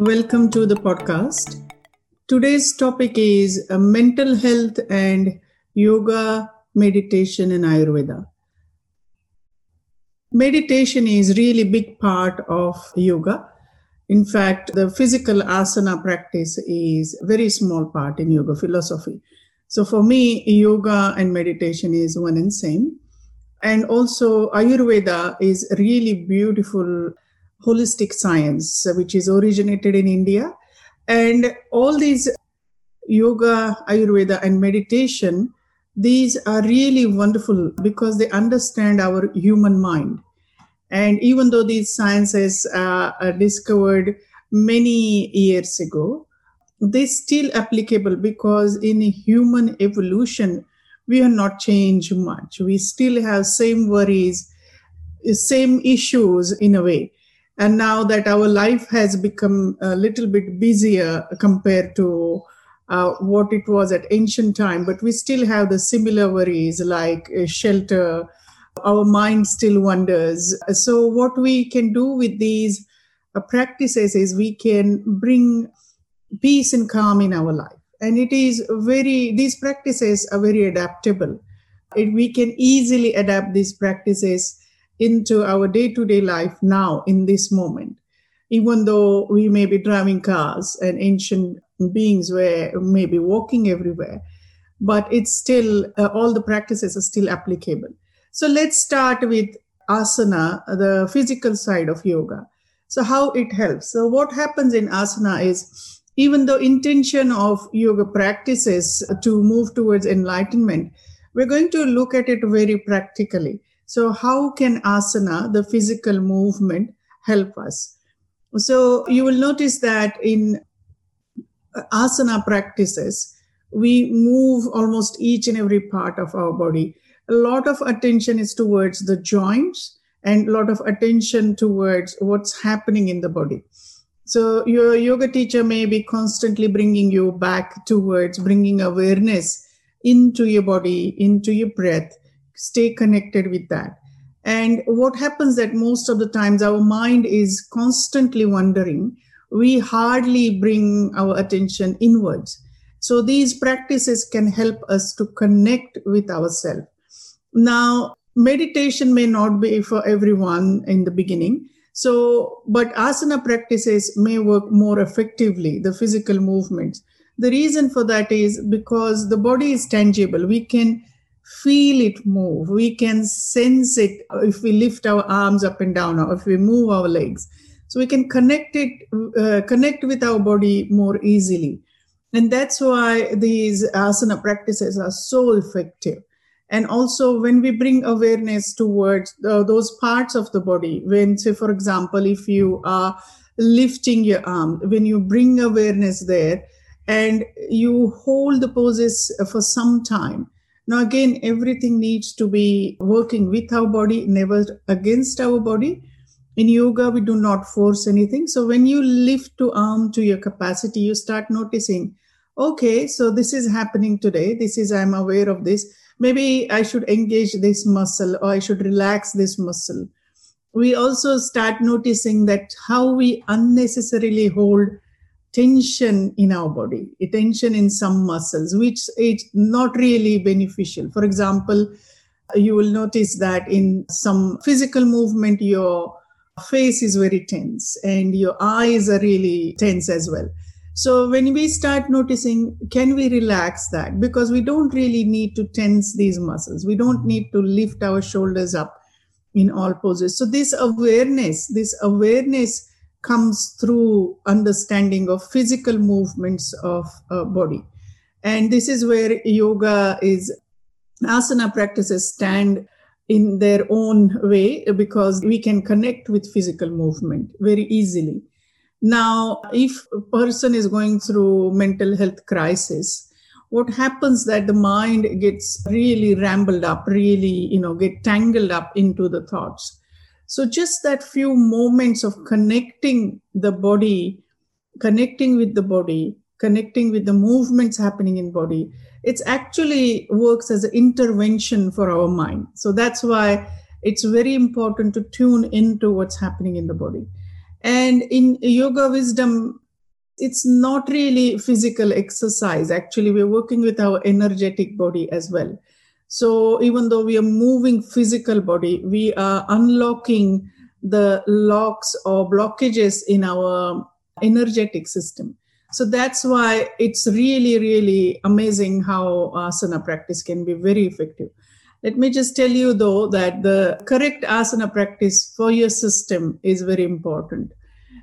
Welcome to the podcast. Today's topic is uh, mental health and yoga, meditation, and Ayurveda. Meditation is really big part of yoga. In fact, the physical asana practice is very small part in yoga philosophy. So for me, yoga and meditation is one and same. And also Ayurveda is really beautiful holistic science, which is originated in India. And all these yoga, Ayurveda, and meditation, these are really wonderful because they understand our human mind. And even though these sciences uh, are discovered many years ago, they're still applicable because in human evolution we have not changed much we still have same worries same issues in a way and now that our life has become a little bit busier compared to uh, what it was at ancient time but we still have the similar worries like shelter our mind still wanders. So what we can do with these uh, practices is we can bring peace and calm in our life. And it is very these practices are very adaptable. It, we can easily adapt these practices into our day-to-day life now in this moment. Even though we may be driving cars and ancient beings were maybe walking everywhere but it's still uh, all the practices are still applicable. So let's start with asana the physical side of yoga. So how it helps? So what happens in asana is even though intention of yoga practices to move towards enlightenment we're going to look at it very practically so how can asana the physical movement help us so you will notice that in uh, asana practices we move almost each and every part of our body a lot of attention is towards the joints and a lot of attention towards what's happening in the body so your yoga teacher may be constantly bringing you back towards bringing awareness into your body, into your breath. Stay connected with that. And what happens that most of the times our mind is constantly wandering. We hardly bring our attention inwards. So these practices can help us to connect with ourselves. Now, meditation may not be for everyone in the beginning so, but asana practices may work more effectively, the physical movements. The reason for that is because the body is tangible. We can feel it move. We can sense it if we lift our arms up and down or if we move our legs. So we can connect it, uh, connect with our body more easily. And that's why these asana practices are so effective and also when we bring awareness towards the, those parts of the body when say for example if you are lifting your arm when you bring awareness there and you hold the poses for some time now again everything needs to be working with our body never against our body. In yoga we do not force anything. So when you lift to arm to your capacity you start noticing okay so this is happening today. This is i'm aware of this. Maybe I should engage this muscle or I should relax this muscle. We also start noticing that how we unnecessarily hold tension in our body, a tension in some muscles, which is not really beneficial. For example, you will notice that in some physical movement, your face is very tense and your eyes are really tense as well. So when we start noticing, can we relax that? Because we don't really need to tense these muscles. We don't need to lift our shoulders up in all poses. So this awareness, this awareness comes through understanding of physical movements of body. And this is where yoga is, asana practices stand in their own way because we can connect with physical movement very easily Now, if a person is going through mental health crisis, what happens that the mind gets really rambled up, really, you know, get tangled up into the thoughts. So just that few moments of connecting the body, connecting with the body, connecting with the movements happening in body, it's actually works as an intervention for our mind. So that's why it's very important to tune into what's happening in the body. And in yoga wisdom, it's not really physical exercise. Actually, we're working with our energetic body as well. So even though we are moving physical body, we are unlocking the locks or blockages in our energetic system. So that's why it's really, really amazing how uh, asana practice can be very effective. Let me just tell you though that the correct asana practice for your system is very important.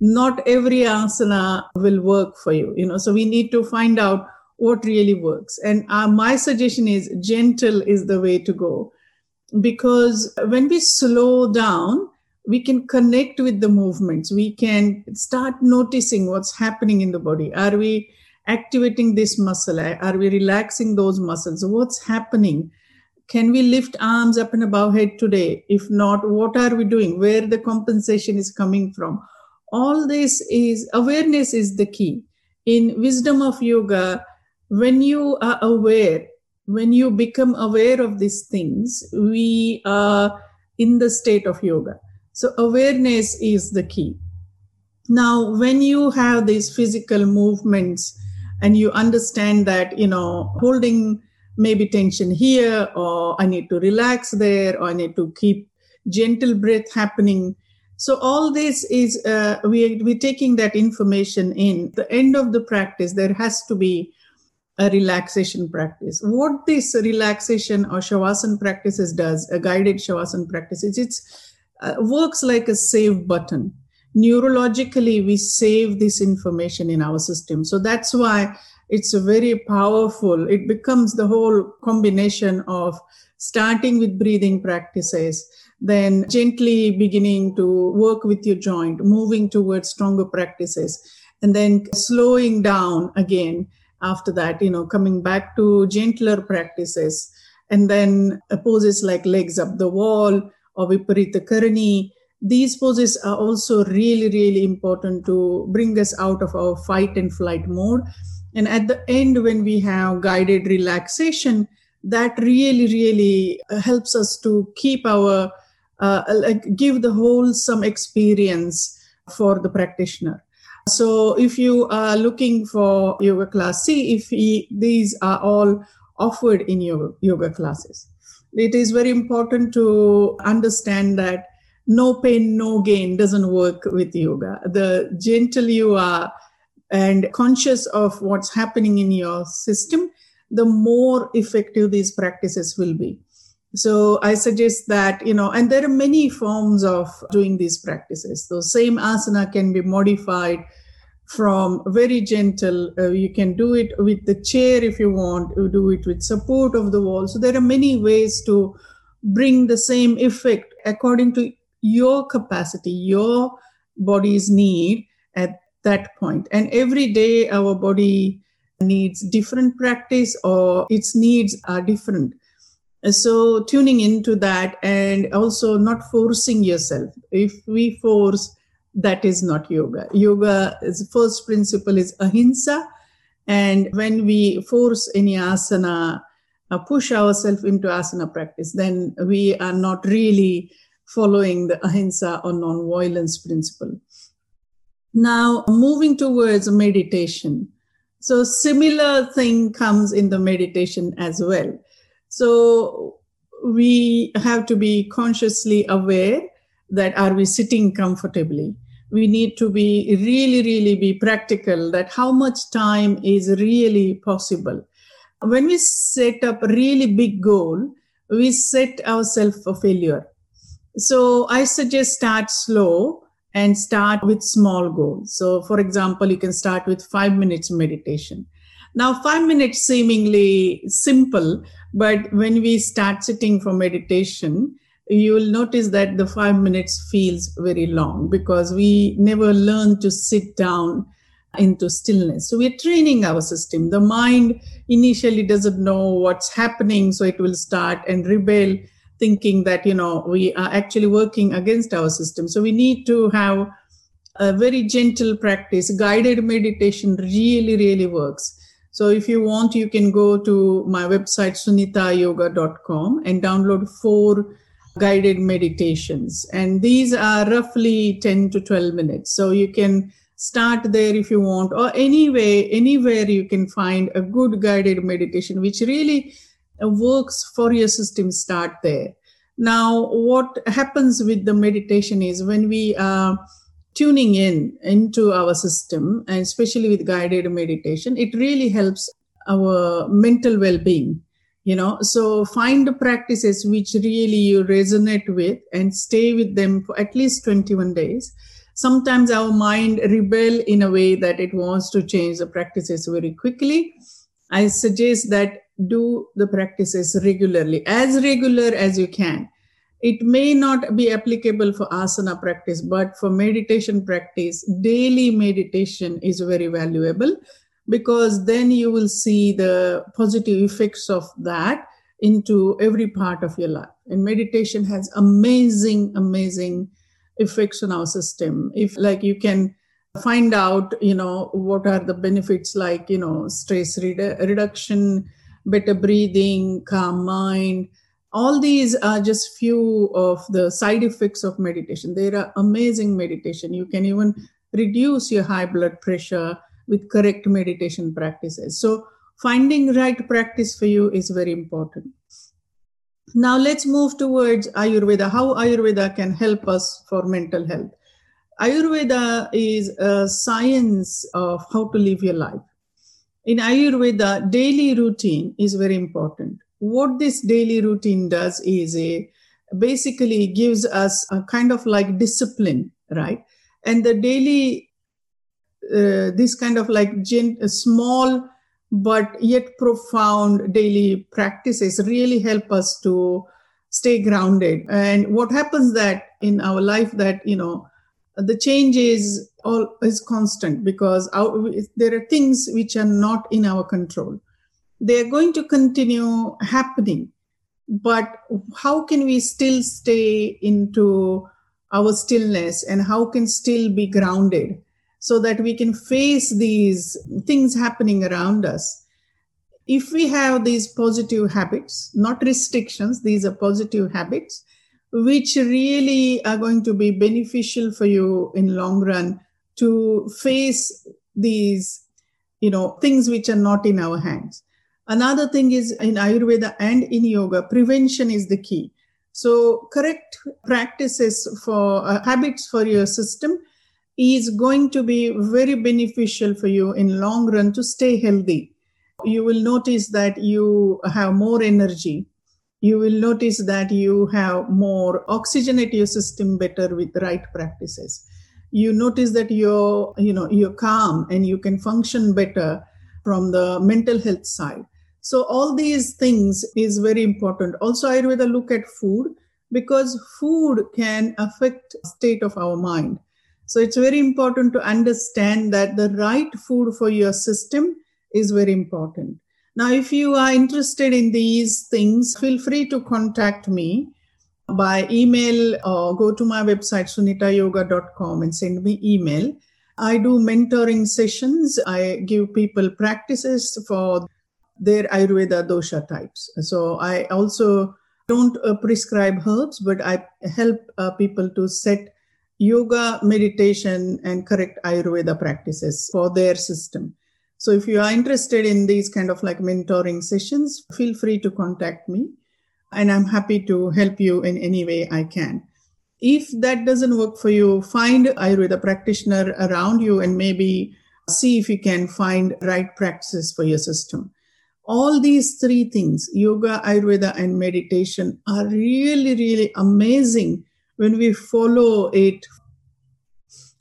Not every asana will work for you, you know, so we need to find out what really works. And uh, my suggestion is gentle is the way to go because when we slow down, we can connect with the movements. We can start noticing what's happening in the body. Are we activating this muscle? Are we relaxing those muscles? What's happening? Can we lift arms up and above head today? If not, what are we doing? Where the compensation is coming from? All this is awareness is the key. In wisdom of yoga, when you are aware, when you become aware of these things, we are in the state of yoga. So awareness is the key. Now, when you have these physical movements and you understand that, you know, holding maybe tension here, or I need to relax there, or I need to keep gentle breath happening. So all this is uh, we we're taking that information in. The end of the practice, there has to be a relaxation practice. What this relaxation or shavasana practices does, a guided shavasana practice, it's uh, works like a save button. Neurologically, we save this information in our system. So that's why it's very powerful. It becomes the whole combination of starting with breathing practices, then gently beginning to work with your joint, moving towards stronger practices, and then slowing down again after that, you know, coming back to gentler practices. And then poses like legs up the wall or Viparita Karani. These poses are also really, really important to bring us out of our fight and flight mode and at the end, when we have guided relaxation, that really, really uh, helps us to keep our, uh, like, give the wholesome experience for the practitioner. So if you are looking for yoga class, see if he, these are all offered in your yoga classes. It is very important to understand that no pain, no gain doesn't work with yoga. The gentle you are, and conscious of what's happening in your system, the more effective these practices will be. So I suggest that, you know, and there are many forms of doing these practices. So same asana can be modified from very gentle. Uh, you can do it with the chair if you want, you do it with support of the wall. So there are many ways to bring the same effect according to your capacity, your body's need at that point. And every day our body needs different practice or its needs are different. So tuning into that and also not forcing yourself. If we force, that is not yoga. Yoga's first principle is ahimsa. And when we force any asana, uh, push ourselves into asana practice, then we are not really following the ahimsa or non-violence principle. Now, moving towards meditation. So, similar thing comes in the meditation as well. So, we have to be consciously aware that are we sitting comfortably? We need to be really, really be practical that how much time is really possible. When we set up a really big goal, we set ourselves for failure. So I suggest start slow and start with small goals. So, for example, you can start with five minutes meditation. Now, five minutes seemingly simple, but when we start sitting for meditation, you will notice that the five minutes feels very long because we never learn to sit down into stillness. So we're training our system. The mind initially doesn't know what's happening, so it will start and rebel, thinking that, you know, we are actually working against our system. So we need to have a very gentle practice. Guided meditation really, really works. So if you want, you can go to my website, sunitayoga.com, and download four guided meditations. And these are roughly 10 to 12 minutes. So you can start there if you want, or anyway, anywhere you can find a good guided meditation, which really works for your system, start there. Now, what happens with the meditation is when we are tuning in into our system, and especially with guided meditation, it really helps our mental well-being you know. So find the practices which really you resonate with and stay with them for at least 21 days. Sometimes our mind rebel in a way that it wants to change the practices very quickly. I suggest that do the practices regularly as regular as you can. It may not be applicable for asana practice, but for meditation practice, daily meditation is very valuable because then you will see the positive effects of that into every part of your life. And meditation has amazing, amazing effects on our system. If, like, you can find out, you know, what are the benefits like, you know, stress redu- reduction, better breathing, calm mind all these are just few of the side effects of meditation there are amazing meditation you can even reduce your high blood pressure with correct meditation practices. So finding right practice for you is very important. Now let's move towards ayurveda. How ayurveda can help us for mental health. Ayurveda is a science of how to live your life. In ayurveda daily routine is very important. What this daily routine does is a basically gives us a kind of like discipline right? And the daily uh, this kind of like gent- small but yet profound daily practices really help us to stay grounded. And what happens that in our life that you know the change is all is constant because our, there are things which are not in our control. They're going to continue happening but how can we still stay into our stillness and how can still be grounded so that we can face these things happening around us if we have these positive habits not restrictions these are positive habits which really are going to be beneficial for you in long run to face these you know things which are not in our hands Another thing is in Ayurveda and in yoga, prevention is the key. So, correct practices for uh, habits for your system is going to be very beneficial for you in long run to stay healthy. You will notice that you have more energy. You will notice that you have more oxygenate your system better with right practices. You notice that you're, you know, you're calm and you can function better from the mental health side so all these things is very important. Also, Ayurveda look at food because food can affect state of our mind. So it's very important to understand that the right food for your system is very important. Now, if you are interested in these things, feel free to contact me by email or go to my website sunitayoga.com and send me email. I do mentoring sessions. I give people practices for their Ayurveda dosha types. So I also don't uh, prescribe herbs, but I help uh, people to set yoga, meditation, and correct Ayurveda practices for their system. So if you are interested in these kind of like mentoring sessions, feel free to contact me and I'm happy to help you in any way I can. If that doesn't work for you, find Ayurveda practitioner around you and maybe see if you can find right practices for your system all these three things yoga ayurveda and meditation are really really amazing when we follow it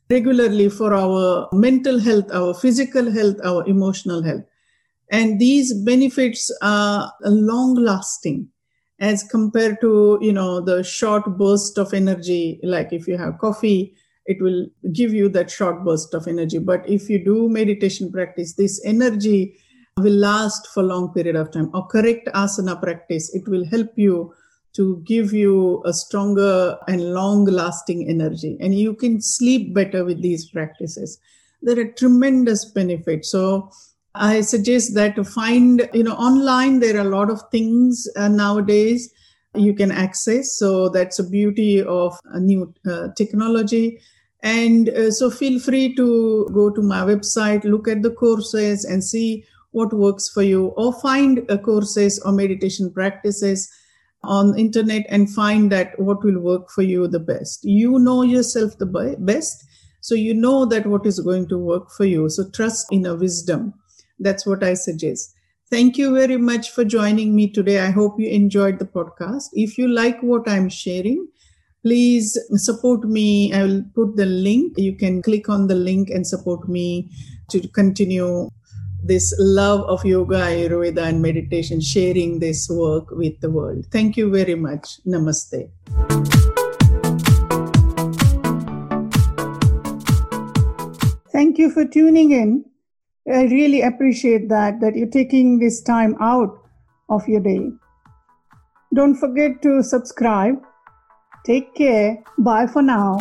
regularly for our mental health our physical health our emotional health. And these benefits are long lasting as compared to you know the short burst of energy. Like if you have coffee it will give you that short burst of energy. But if you do meditation practice this energy will last for long period of time. Or correct asana practice it will help you to give you a stronger and long lasting energy and you can sleep better with these practices there are tremendous benefits so I suggest that to find, you know, online, there are a lot of things uh, nowadays you can access. So that's a beauty of a new uh, technology. And uh, so feel free to go to my website, look at the courses and see what works for you or find uh, courses or meditation practices on internet and find that what will work for you the best. You know yourself the best. So you know that what is going to work for you. So trust in a wisdom that's what I suggest. Thank you very much for joining me today. I hope you enjoyed the podcast. If you like what I'm sharing, please support me. I will put the link. You can click on the link and support me to continue this love of yoga, Ayurveda, and meditation, sharing this work with the world. Thank you very much. Namaste. Thank you for tuning in. I really appreciate that, that you're taking this time out of your day. Don't forget to subscribe. Take care. Bye for now.